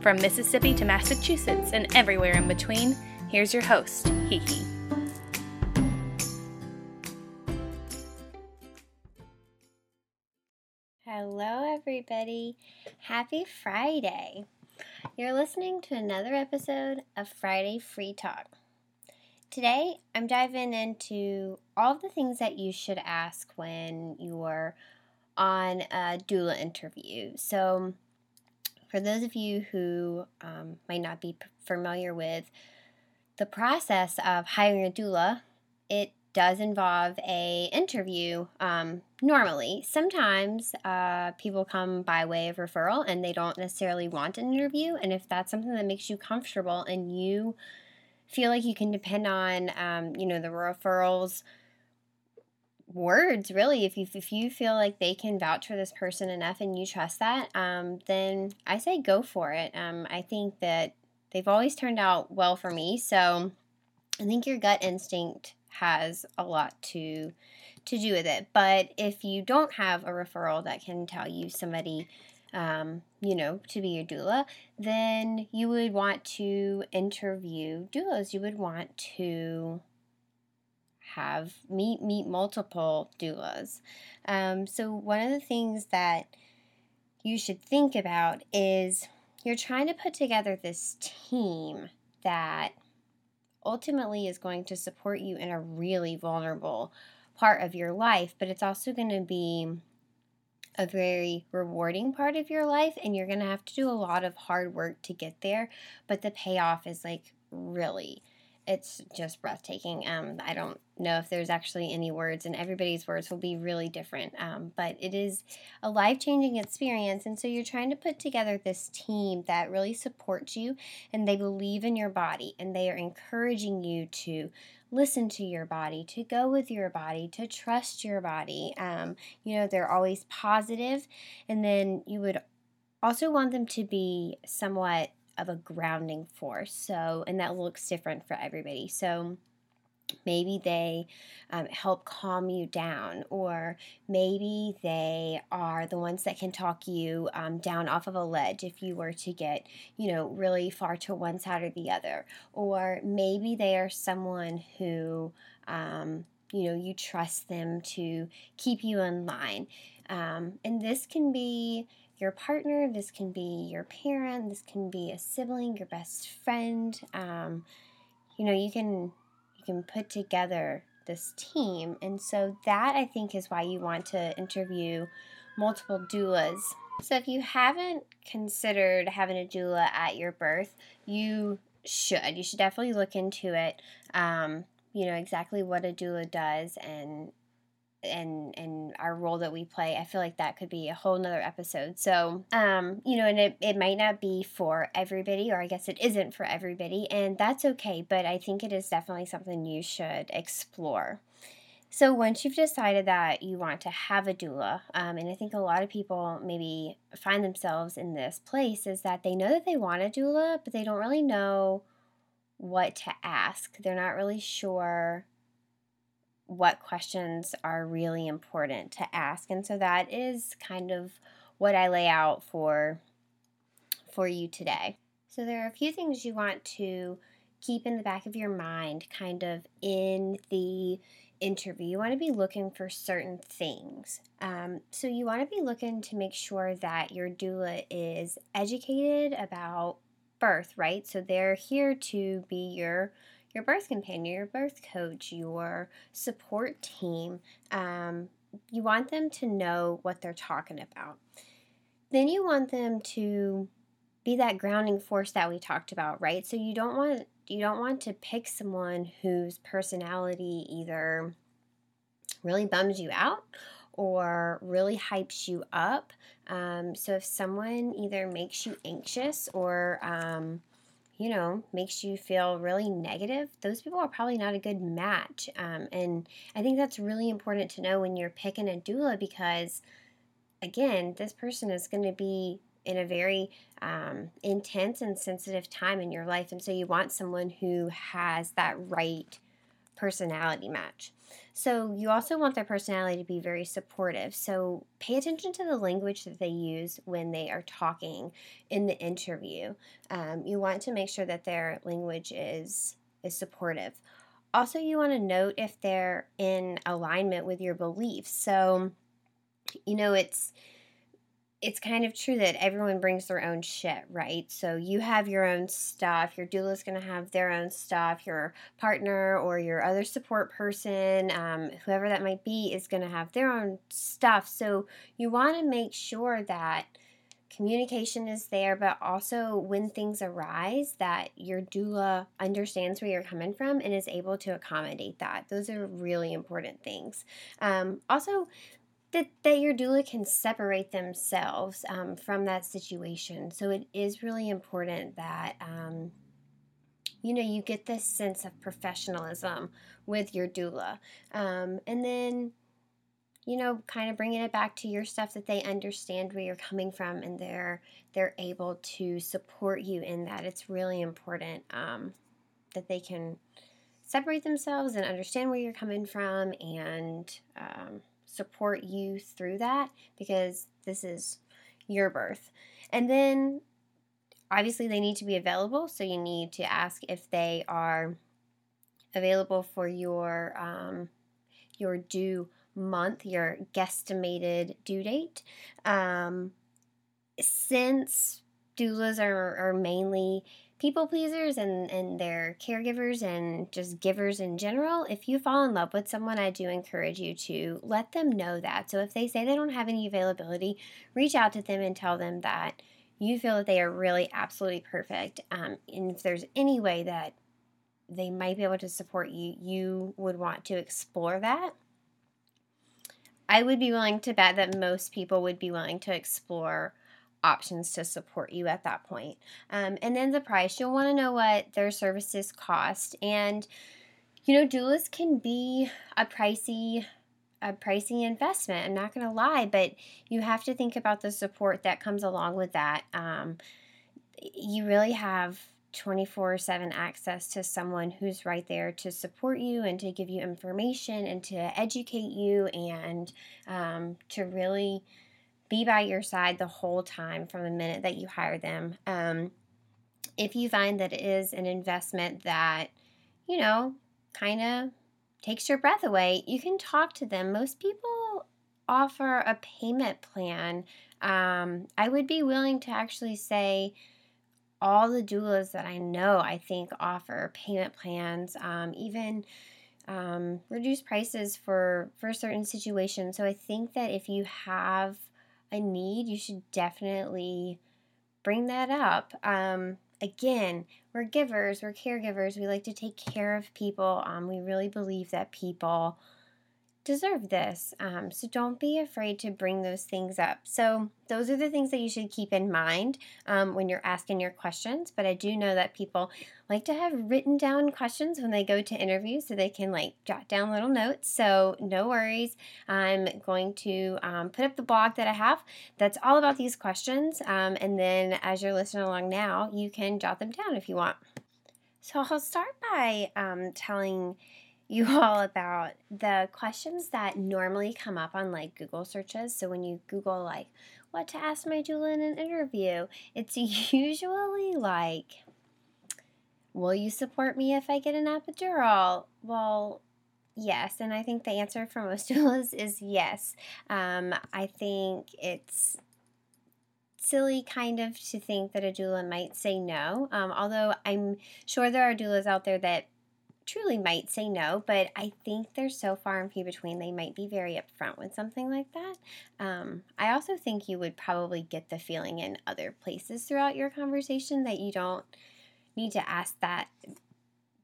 From Mississippi to Massachusetts and everywhere in between, here's your host, Hiki. Hello, everybody. Happy Friday. You're listening to another episode of Friday Free Talk. Today, I'm diving into all the things that you should ask when you're on a doula interview. So, for those of you who um, might not be familiar with the process of hiring a doula, it does involve a interview um, normally. Sometimes uh, people come by way of referral and they don't necessarily want an interview and if that's something that makes you comfortable and you feel like you can depend on um, you know the referrals words really if you if you feel like they can vouch for this person enough and you trust that um, then i say go for it um, i think that they've always turned out well for me so i think your gut instinct has a lot to to do with it but if you don't have a referral that can tell you somebody um, you know, to be your doula, then you would want to interview doulas. You would want to have meet meet multiple doulas. Um, so one of the things that you should think about is you're trying to put together this team that ultimately is going to support you in a really vulnerable part of your life, but it's also going to be a very rewarding part of your life and you're going to have to do a lot of hard work to get there, but the payoff is like really it's just breathtaking. Um, I don't know if there's actually any words, and everybody's words will be really different. Um, but it is a life changing experience. And so you're trying to put together this team that really supports you and they believe in your body and they are encouraging you to listen to your body, to go with your body, to trust your body. Um, you know, they're always positive, And then you would also want them to be somewhat of a grounding force. So, and that looks different for everybody. So, maybe they um, help calm you down, or maybe they are the ones that can talk you um, down off of a ledge if you were to get, you know, really far to one side or the other, or maybe they are someone who, um, you know, you trust them to keep you in line. Um, and this can be your partner, this can be your parent, this can be a sibling, your best friend. Um, you know, you can you can put together this team, and so that I think is why you want to interview multiple doulas. So if you haven't considered having a doula at your birth, you should. You should definitely look into it. Um, you know exactly what a doula does and and and our role that we play i feel like that could be a whole nother episode. So um you know and it, it might not be for everybody or i guess it isn't for everybody and that's okay but i think it is definitely something you should explore. So once you've decided that you want to have a doula um, and i think a lot of people maybe find themselves in this place is that they know that they want a doula but they don't really know what to ask. They're not really sure what questions are really important to ask. And so that is kind of what I lay out for for you today. So there are a few things you want to keep in the back of your mind kind of in the interview. You want to be looking for certain things. Um, so you want to be looking to make sure that your doula is educated about birth, right? So they're here to be your your birth companion, your birth coach, your support team. Um, you want them to know what they're talking about. Then you want them to be that grounding force that we talked about, right? So you don't want you don't want to pick someone whose personality either really bums you out or really hypes you up. Um, so if someone either makes you anxious or um, you know, makes you feel really negative, those people are probably not a good match. Um, and I think that's really important to know when you're picking a doula because, again, this person is going to be in a very um, intense and sensitive time in your life. And so you want someone who has that right personality match. So you also want their personality to be very supportive. So pay attention to the language that they use when they are talking in the interview. Um, you want to make sure that their language is is supportive. Also, you want to note if they're in alignment with your beliefs. So, you know, it's it's kind of true that everyone brings their own shit, right? So you have your own stuff. Your doula is going to have their own stuff. Your partner or your other support person, um, whoever that might be, is going to have their own stuff. So you want to make sure that communication is there, but also when things arise, that your doula understands where you're coming from and is able to accommodate that. Those are really important things. Um, also, that, that your doula can separate themselves um, from that situation. So it is really important that um, you know you get this sense of professionalism with your doula, um, and then you know kind of bringing it back to your stuff that they understand where you're coming from and they're they're able to support you in that. It's really important um, that they can separate themselves and understand where you're coming from and um, support you through that because this is your birth. And then obviously they need to be available, so you need to ask if they are available for your um, your due month, your guesstimated due date. Um, since doulas are, are mainly people pleasers and, and they're caregivers and just givers in general, if you fall in love with someone, I do encourage you to let them know that. So if they say they don't have any availability, reach out to them and tell them that you feel that they are really absolutely perfect. Um, and if there's any way that they might be able to support you, you would want to explore that. I would be willing to bet that most people would be willing to explore options to support you at that point. Um, and then the price, you'll want to know what their services cost. And, you know, doulas can be a pricey a pricey investment. I'm not going to lie, but you have to think about the support that comes along with that. Um, you really have 24 7 access to someone who's right there to support you and to give you information and to educate you and um, to really be by your side the whole time from the minute that you hire them. Um, if you find that it is an investment that, you know, kind of takes your breath away, you can talk to them. Most people offer a payment plan. Um, I would be willing to actually say, all the doulas that I know, I think, offer payment plans, um, even um, reduced prices for for certain situations. So I think that if you have a need, you should definitely bring that up. Um, again, we're givers, we're caregivers, we like to take care of people. Um, we really believe that people deserve this. Um, so don't be afraid to bring those things up. So, those are the things that you should keep in mind um, when you're asking your questions. But I do know that people like to have written down questions when they go to interviews so they can like jot down little notes. So, no worries. I'm going to um, put up the blog that I have that's all about these questions. Um, and then as you're listening along now, you can jot them down if you want. So, I'll start by um, telling you all about the questions that normally come up on like Google searches. So when you Google like what to ask my doula in an interview, it's usually like, Will you support me if I get an epidural? Well, yes. And I think the answer for most doulas is yes. Um, I think it's silly kind of to think that a doula might say no. Um, although I'm sure there are doulas out there that truly might say no, but I think they're so far and few between, they might be very upfront with something like that. Um, I also think you would probably get the feeling in other places throughout your conversation that you don't need to ask that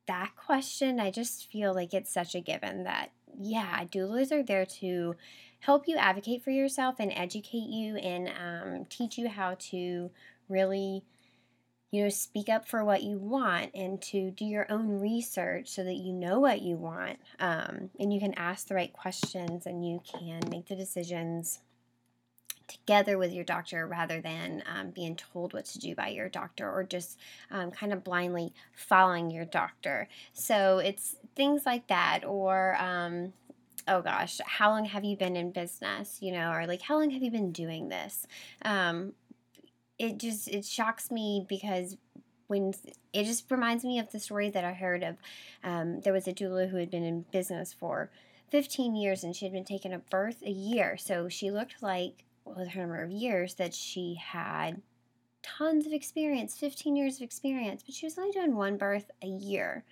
that question. I just feel like it's such a given that yeah, doulas are there to help you advocate for yourself and educate you and um, teach you how to really you know, speak up for what you want and to do your own research so that you know what you want. Um, and you can ask the right questions and you can make the decisions together with your doctor rather than um, being told what to do by your doctor or just um, kind of blindly following your doctor. So it's things like that, or um, oh gosh, how long have you been in business? You know, or like how long have you been doing this? It just it shocks me because when it just reminds me of the story that I heard of. Um, there was a doula who had been in business for 15 years and she had been taking a birth a year. So she looked like, with her number of years, that she had tons of experience 15 years of experience, but she was only doing one birth a year.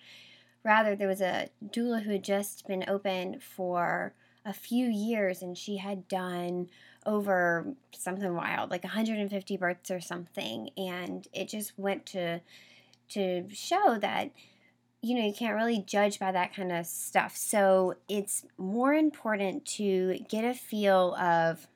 Rather, there was a doula who had just been open for a few years and she had done over something wild, like 150 births or something, and it just went to to show that you know you can't really judge by that kind of stuff. So it's more important to get a feel of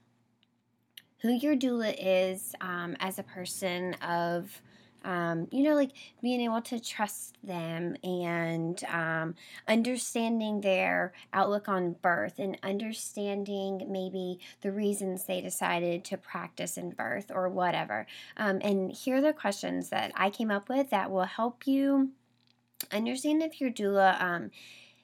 who your doula is um, as a person of um, you know, like being able to trust them and um, understanding their outlook on birth and understanding maybe the reasons they decided to practice in birth or whatever. Um, and here are the questions that I came up with that will help you understand if your doula um,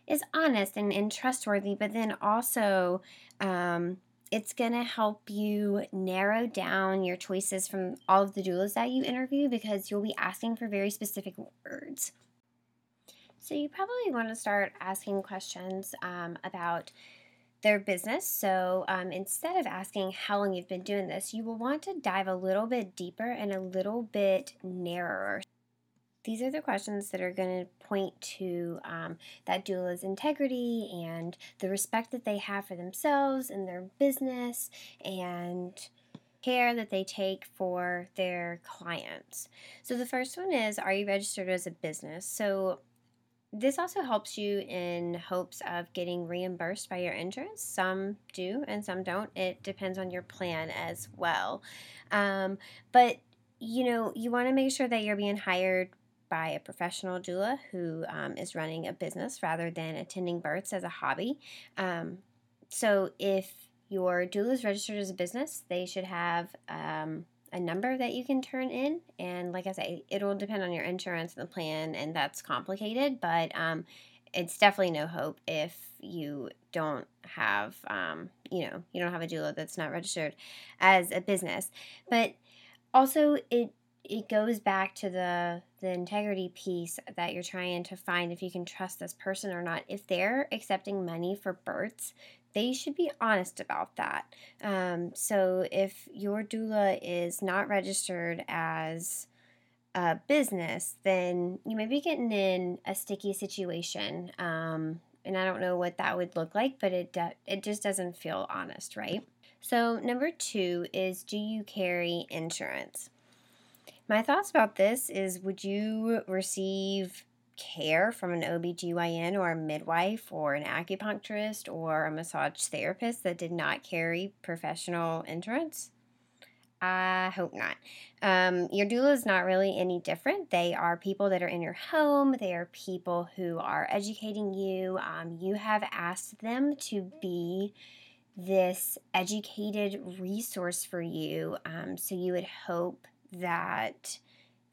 is honest and, and trustworthy, but then also um, it's going to help you narrow down your choices from all of the doulas that you interview because you'll be asking for very specific words. So, you probably want to start asking questions um, about their business. So, um, instead of asking how long you've been doing this, you will want to dive a little bit deeper and a little bit narrower. These are the questions that are going to point to um, that doula's integrity and the respect that they have for themselves and their business and care that they take for their clients. So the first one is Are you registered as a business? So this also helps you in hopes of getting reimbursed by your insurance. Some do and some don't. It depends on your plan as well. Um, but you know, you want to make sure that you're being hired by a professional doula who um, is running a business rather than attending births as a hobby. Um, so if your doula is registered as a business, they should have um, a number that you can turn in. And like I say, it'll depend on your insurance and the plan, and that's complicated, but um, it's definitely no hope if you don't have, um, you know, you don't have a doula that's not registered as a business. But also, it it goes back to the the integrity piece that you're trying to find if you can trust this person or not. If they're accepting money for births they should be honest about that. Um, so if your doula is not registered as a business then you may be getting in a sticky situation. Um, and i don't know what that would look like but it, it just doesn't feel honest right? So number two is do you carry insurance my thoughts about this is would you receive care from an OBGYN or a midwife or an acupuncturist or a massage therapist that did not carry professional insurance? I hope not. Um, your doula is not really any different. They are people that are in your home, they are people who are educating you. Um, you have asked them to be this educated resource for you. Um, so you would hope that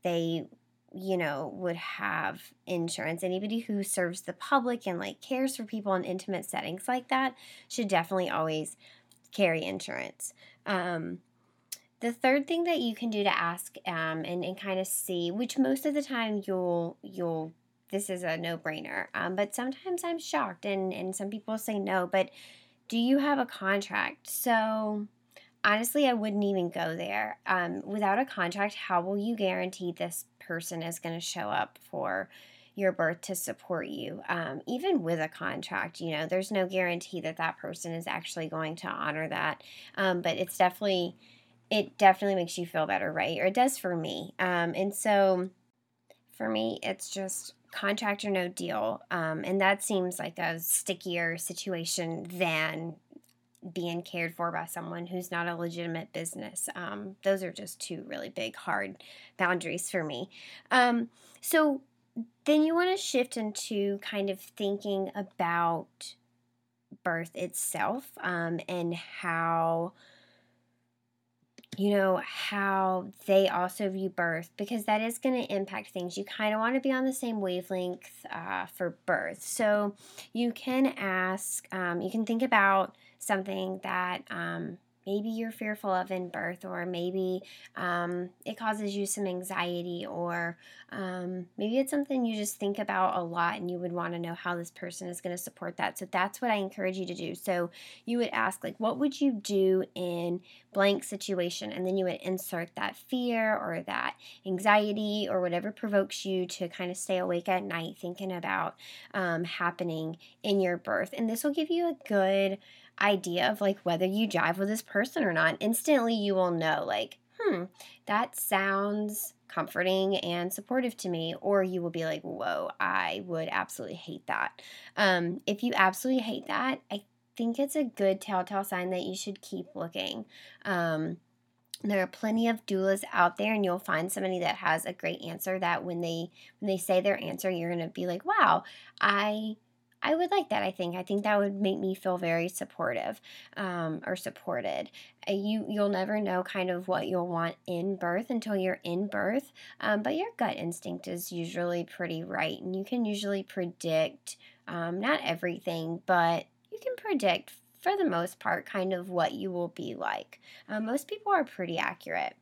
they you know would have insurance. Anybody who serves the public and like cares for people in intimate settings like that should definitely always carry insurance. Um, the third thing that you can do to ask um, and, and kind of see which most of the time you'll you'll this is a no-brainer um, but sometimes i'm shocked and and some people say no but do you have a contract? So honestly, I wouldn't even go there. Um, without a contract, how will you guarantee this person is going to show up for your birth to support you? Um, even with a contract, you know, there's no guarantee that that person is actually going to honor that. Um, but it's definitely, it definitely makes you feel better, right? Or it does for me. Um, and so for me, it's just contract or no deal. Um, and that seems like a stickier situation than being cared for by someone who's not a legitimate business. Um, those are just two really big, hard boundaries for me. Um, so then you want to shift into kind of thinking about birth itself um, and how you know, how they also view birth because that is going to impact things. You kind of want to be on the same wavelength uh, for birth. So you can ask, um, you can think about something that um, maybe you're fearful of in birth, or maybe um, it causes you some anxiety, or um, maybe it's something you just think about a lot and you would want to know how this person is going to support that. So that's what I encourage you to do. So you would ask, like, what would you do in blank situation? And then you would insert that fear or that anxiety or whatever provokes you to kind of stay awake at night thinking about um, happening in your birth. And this will give you a good idea of like whether you jive with this person or not, instantly you will know, like, hmm, that sounds comforting and supportive to me, or you will be like, whoa, I would absolutely hate that. Um, if you absolutely hate that, I think it's a good telltale sign that you should keep looking. Um, there are plenty of doulas out there and you'll find somebody that has a great answer that when they when they say their answer you're going to be like wow i I would like that. I think. I think that would make me feel very supportive, um, or supported. Uh, you you'll never know kind of what you'll want in birth until you're in birth, um, but your gut instinct is usually pretty right, and you can usually predict um, not everything, but you can predict for the most part kind of what you will be like. Uh, most people are pretty accurate.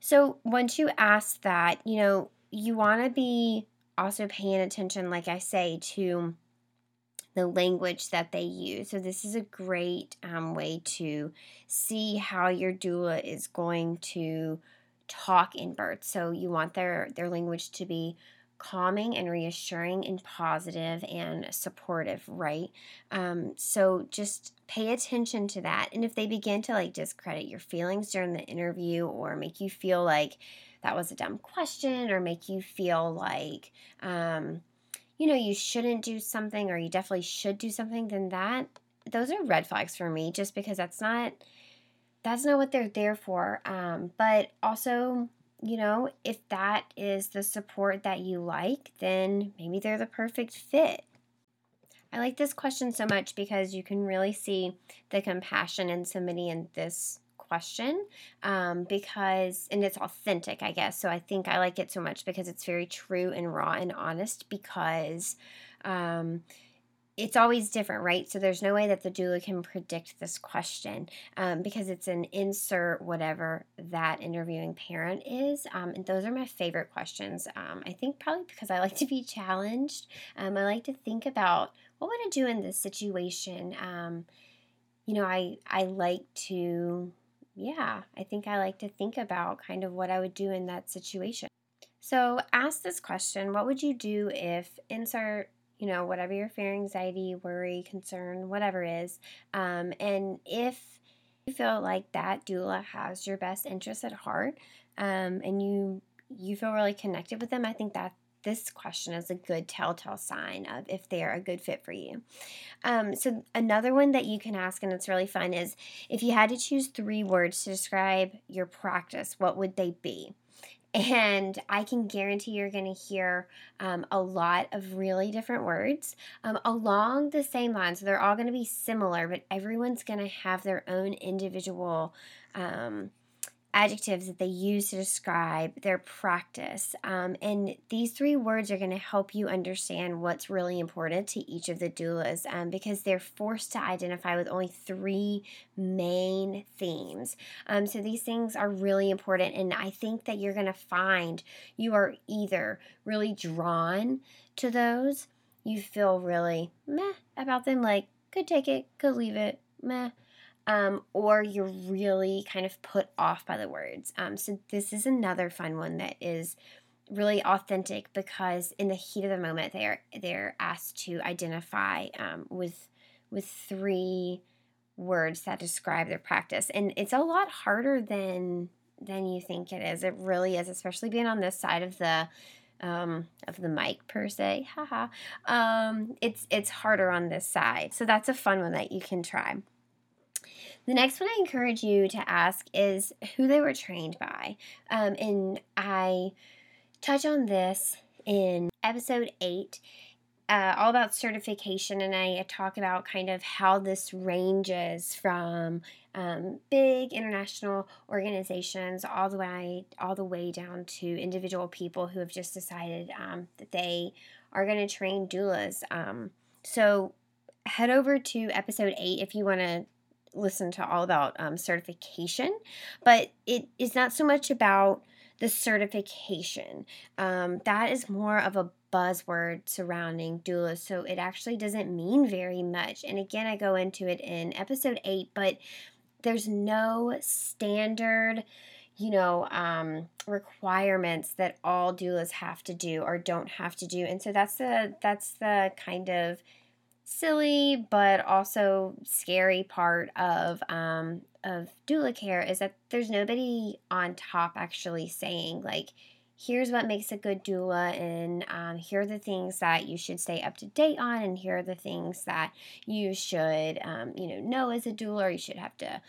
So once you ask that, you know you want to be also paying attention, like I say, to the language that they use. So, this is a great um, way to see how your doula is going to talk in birth. So, you want their, their language to be calming and reassuring and positive and supportive, right? Um, so, just pay attention to that. And if they begin to like discredit your feelings during the interview or make you feel like that was a dumb question or make you feel like, um, you know, you shouldn't do something or you definitely should do something, then that those are red flags for me just because that's not that's not what they're there for. Um, but also, you know, if that is the support that you like, then maybe they're the perfect fit. I like this question so much because you can really see the compassion in somebody in this question um, because, and it's authentic, I guess. So I think I like it so much because it's very true and raw and honest because. Um, it's always different, right? So there's no way that the doula can predict this question um, because it's an insert whatever that interviewing parent is. Um, and those are my favorite questions. Um, I think probably because I like to be challenged. Um, I like to think about what would I do in this situation. Um, you know, I I like to yeah, I think I like to think about kind of what I would do in that situation. So ask this question What would you do if insert, you know, whatever your fear, anxiety, worry, concern, whatever is, um, and if you feel like that doula has your best interest at heart um, and you you feel really connected with them, I think that this question is a good telltale sign of if they're a good fit for you. Um, so, another one that you can ask, and it's really fun, is if you had to choose three words to describe your practice, what would they be? And I can guarantee you're going to hear um, a lot of really different words um, along the same lines. So they're all going to be similar, but everyone's going to have their own individual um, adjectives that they use to describe their practice. Um, and these three words are going to help you understand what's really important to each of the doulas um, because they're forced to identify with only three main themes. Um, so these things are really important. And I think that you're going to find you are either really drawn to those, you feel really meh about them, like could take it, could leave it, meh um, or you're really kind of put off by the words. Um, so this is another fun one that is really authentic because in the heat of the moment they're they're asked to identify um, with with three words that describe their practice. And it's a lot harder than than you think it is. It really is especially being on this side of the um, of the mic per se. Haha um, it's it's harder on this side. So that's a fun one that you can try The next one I encourage you to ask is who they were trained by. Um, and I touch on this in episode 8 uh, all about certification, and I talk about kind of how this ranges from um, big international organizations all the way all the way down to individual people who have just decided um, that they are going to train doulas. Um, so head over to episode eight if you want to listen to all about um, certification, but it is not so much about the certification. Um, that is more of a buzzword surrounding doula, so it actually doesn't mean very much. And again, I go into it in episode eight, but there's no standard you know um, requirements that all doulas have to do or don't have to do and so that's the that's the kind of silly but also scary part of um, of doula care is that there's nobody on top actually saying like here's what makes a good doula and um, here are the things that you should stay up to date on and here are the things that you should um, you know know as a doula or you should have to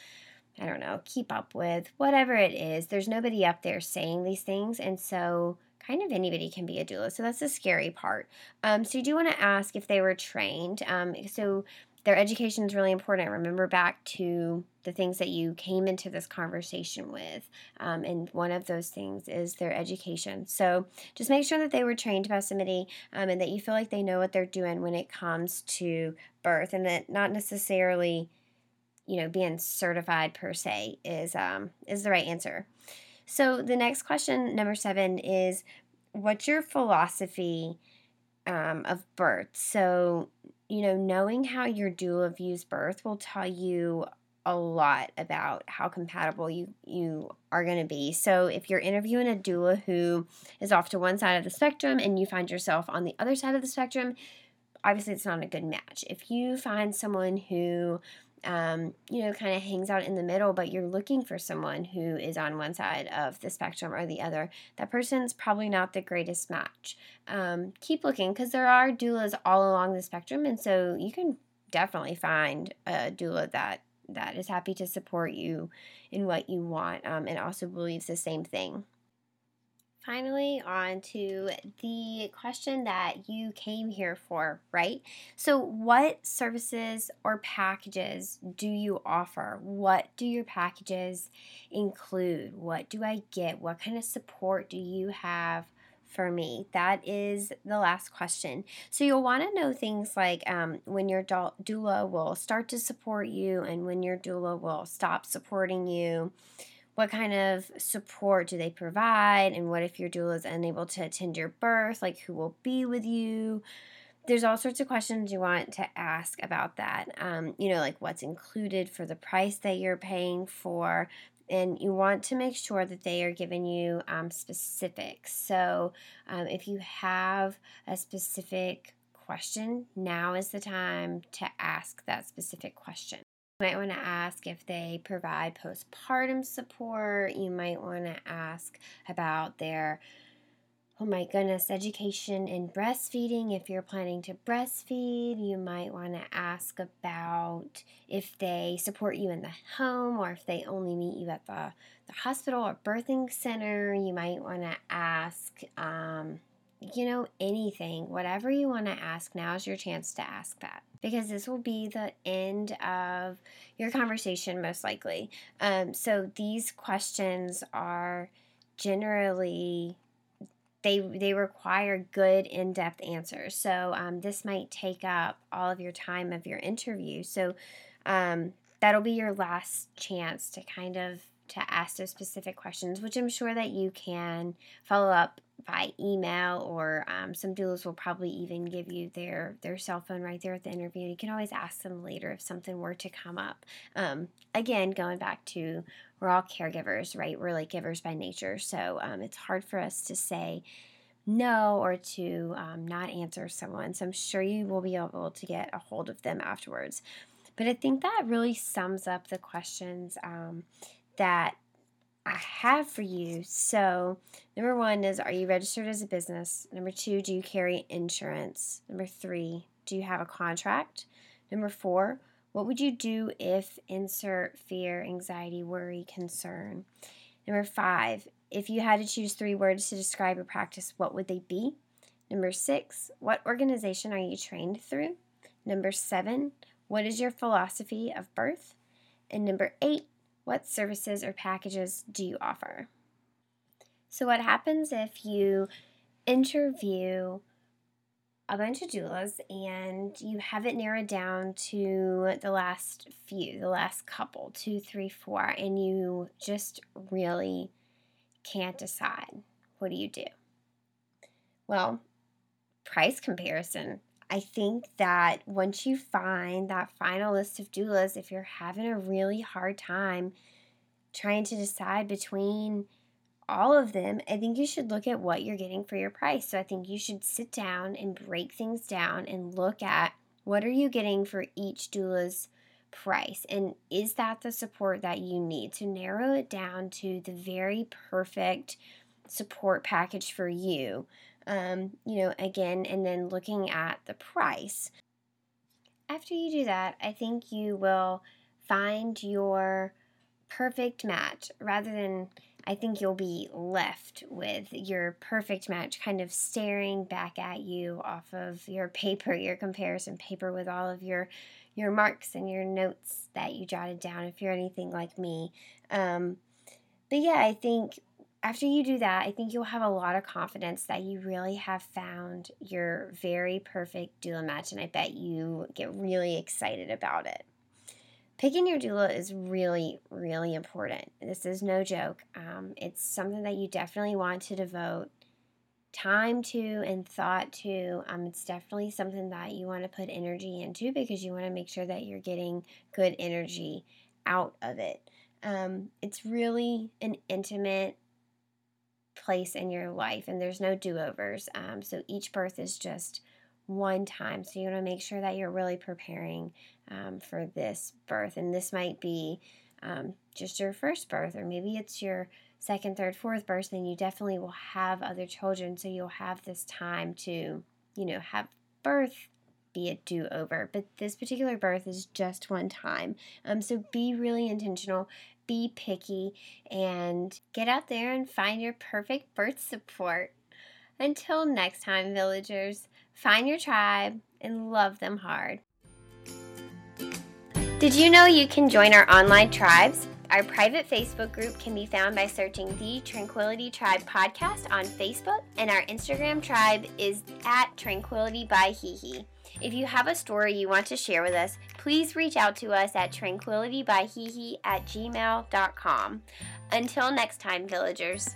i don't know keep up with whatever it is there's nobody up there saying these things and so kind of anybody can be a doula. So that's the scary part. Um, so you do want to ask if they were trained. Um, so their education is really important. Remember back to the things that you came into this conversation with. Um, and one of those things is their education. So just make sure that they were trained by somebody um, and that you feel like they know what they're doing when it comes to birth and that not necessarily you know being certified per se is um, is the right answer so the next question, number seven, is what's your philosophy um, of birth? So, you know, knowing how your doula views birth will tell you a lot about how compatible you you are going to be. So if you're interviewing a doula who is off to one side of the spectrum and you find yourself on the other side of the spectrum, obviously it's not a good match. If you find someone who um, you know, kind of hangs out in the middle, but you're looking for someone who is on one side of the spectrum or the other, that person's probably not the greatest match. Um, keep looking because there are doulas all along the spectrum, and so you can definitely find a doula that that is happy to support you in what you want um, and also believes the same thing. Finally, on to the question that you came here for, right? So, what services or packages do you offer? What do your packages include? What do I get? What kind of support do you have? for me? That is the last question. So you'll want to know things like um, when your doula will start to support you and when your doula will stop supporting you what kind of support do they provide? And what if your doula is unable to attend your birth? Like who will be with you? There's all sorts of questions you want to ask about that. Um, you know like what's included for the price that you're paying for? And you want to make sure that they are giving you um, specifics. So um, if you have a specific question now is the time to ask that specific question might want to ask if they provide postpartum support. You might want to ask about their, oh my goodness, education in breastfeeding. If you're planning to breastfeed, you might want to ask about if they support you in the home or if they only meet you at the, the hospital or birthing center. You might want to ask, um, you know, anything, whatever you want to ask, now's your chance to ask that because this will be the end of your conversation, most likely. Um, so these questions are generally they they require good in-depth answers so um, this might take up all of your time of your interview so um, that'll be your last chance to kind of to ask those specific questions which i'm sure that you can follow up by email or um, some doulas will probably even give you their their cell phone right there at the interview. You can always ask them later if something were to come up. Um, again going back to we're all caregivers right? We're like givers by nature. So um, it's hard for us to say no or to um, not answer someone. So i'm sure you will be able to get a hold of them afterwards. But i think that really sums up the questions um, that I have for you. So, number one is Are you registered as a business? Number two, do you carry insurance? Number three, do you have a contract? Number four, What would you do if insert fear, anxiety, worry, concern? Number five, if you had to choose three words to describe your practice, what would they be? Number six, what organization are you trained through? Number seven, what is your philosophy of birth? And number eight, what services or packages do you offer? So, what happens if you interview a bunch of doulas and you have it narrowed down to the last few, the last couple, two, three, four, and you just really can't decide? What do you do? Well, price comparison I think that once you find that final list of doulas, if you're having a really hard time trying to decide between all of them, I think you should look at what you're getting for your price. So I think you should sit down and break things down and look at what are you getting for each doula's price and is that the support that you need to narrow it down to the very perfect support package for you um, you know, again, and then looking at the price. After you do that, I think you will find your perfect match rather than I think you'll be left with your perfect match kind of staring back at you off of your paper, your comparison paper with all of your your marks and your notes that you jotted down if you're anything like me. Um, but yeah, I think after you do that, I think you'll have a lot of confidence that you really have found your very perfect doula match, and I bet you get really excited about it. Picking your doula is really, really important. This is no joke. Um, it's something that you definitely want to devote time to and thought to. Um, it's definitely something that you want to put energy into because you want to make sure that you're getting good energy out of it. Um, it's really an intimate place in your life and there's no do-overs um, so each birth is just one time so you want to make sure that you're really preparing um, for this birth and this might be um, just your first birth or maybe it's your second third fourth birth then you definitely will have other children so you'll have this time to you know have birth be a do over, but this particular birth is just one time. Um, so be really intentional be picky, and get out there and find your perfect birth support. Until next time, villagers, find your tribe and love them hard. Did you know you can join our online tribes? Our private Facebook group can be found by searching the Tranquility Tribe podcast on Facebook, and our Instagram tribe is at Tranquility by Hihi. If you have a story you want to share with us, please reach out to us at tranquilitybyhihi at gmail.com. Until next time, villagers.